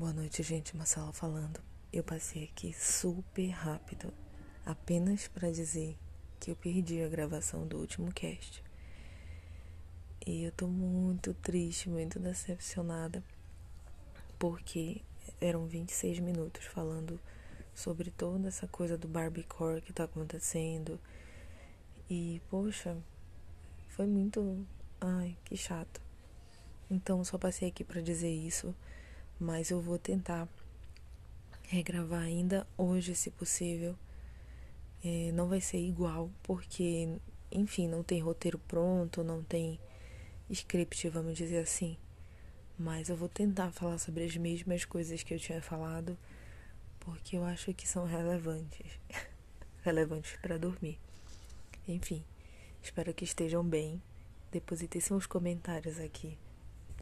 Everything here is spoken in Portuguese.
Boa noite, gente. Marcela falando. Eu passei aqui super rápido, apenas para dizer que eu perdi a gravação do último cast. E eu tô muito triste, muito decepcionada, porque eram 26 minutos falando sobre toda essa coisa do Barbiecore que tá acontecendo. E, poxa, foi muito. Ai, que chato. Então, só passei aqui para dizer isso mas eu vou tentar regravar ainda hoje, se possível. É, não vai ser igual, porque, enfim, não tem roteiro pronto, não tem script, vamos dizer assim. Mas eu vou tentar falar sobre as mesmas coisas que eu tinha falado, porque eu acho que são relevantes relevantes para dormir. Enfim, espero que estejam bem. Depositem seus comentários aqui